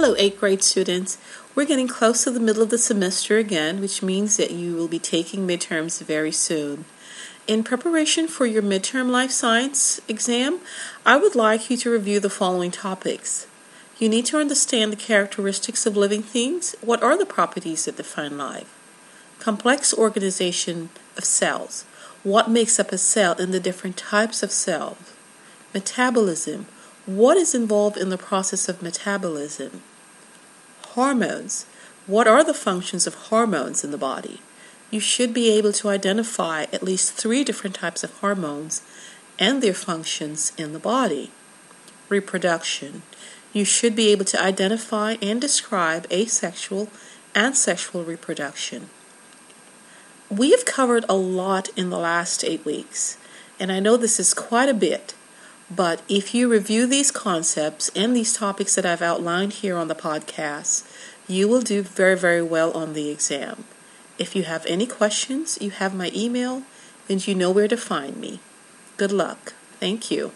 Hello, 8th grade students. We're getting close to the middle of the semester again, which means that you will be taking midterms very soon. In preparation for your midterm life science exam, I would like you to review the following topics. You need to understand the characteristics of living things. What are the properties that define life? Complex organization of cells. What makes up a cell and the different types of cells? Metabolism. What is involved in the process of metabolism? Hormones. What are the functions of hormones in the body? You should be able to identify at least three different types of hormones and their functions in the body. Reproduction. You should be able to identify and describe asexual and sexual reproduction. We have covered a lot in the last eight weeks, and I know this is quite a bit. But if you review these concepts and these topics that I've outlined here on the podcast, you will do very, very well on the exam. If you have any questions, you have my email and you know where to find me. Good luck. Thank you.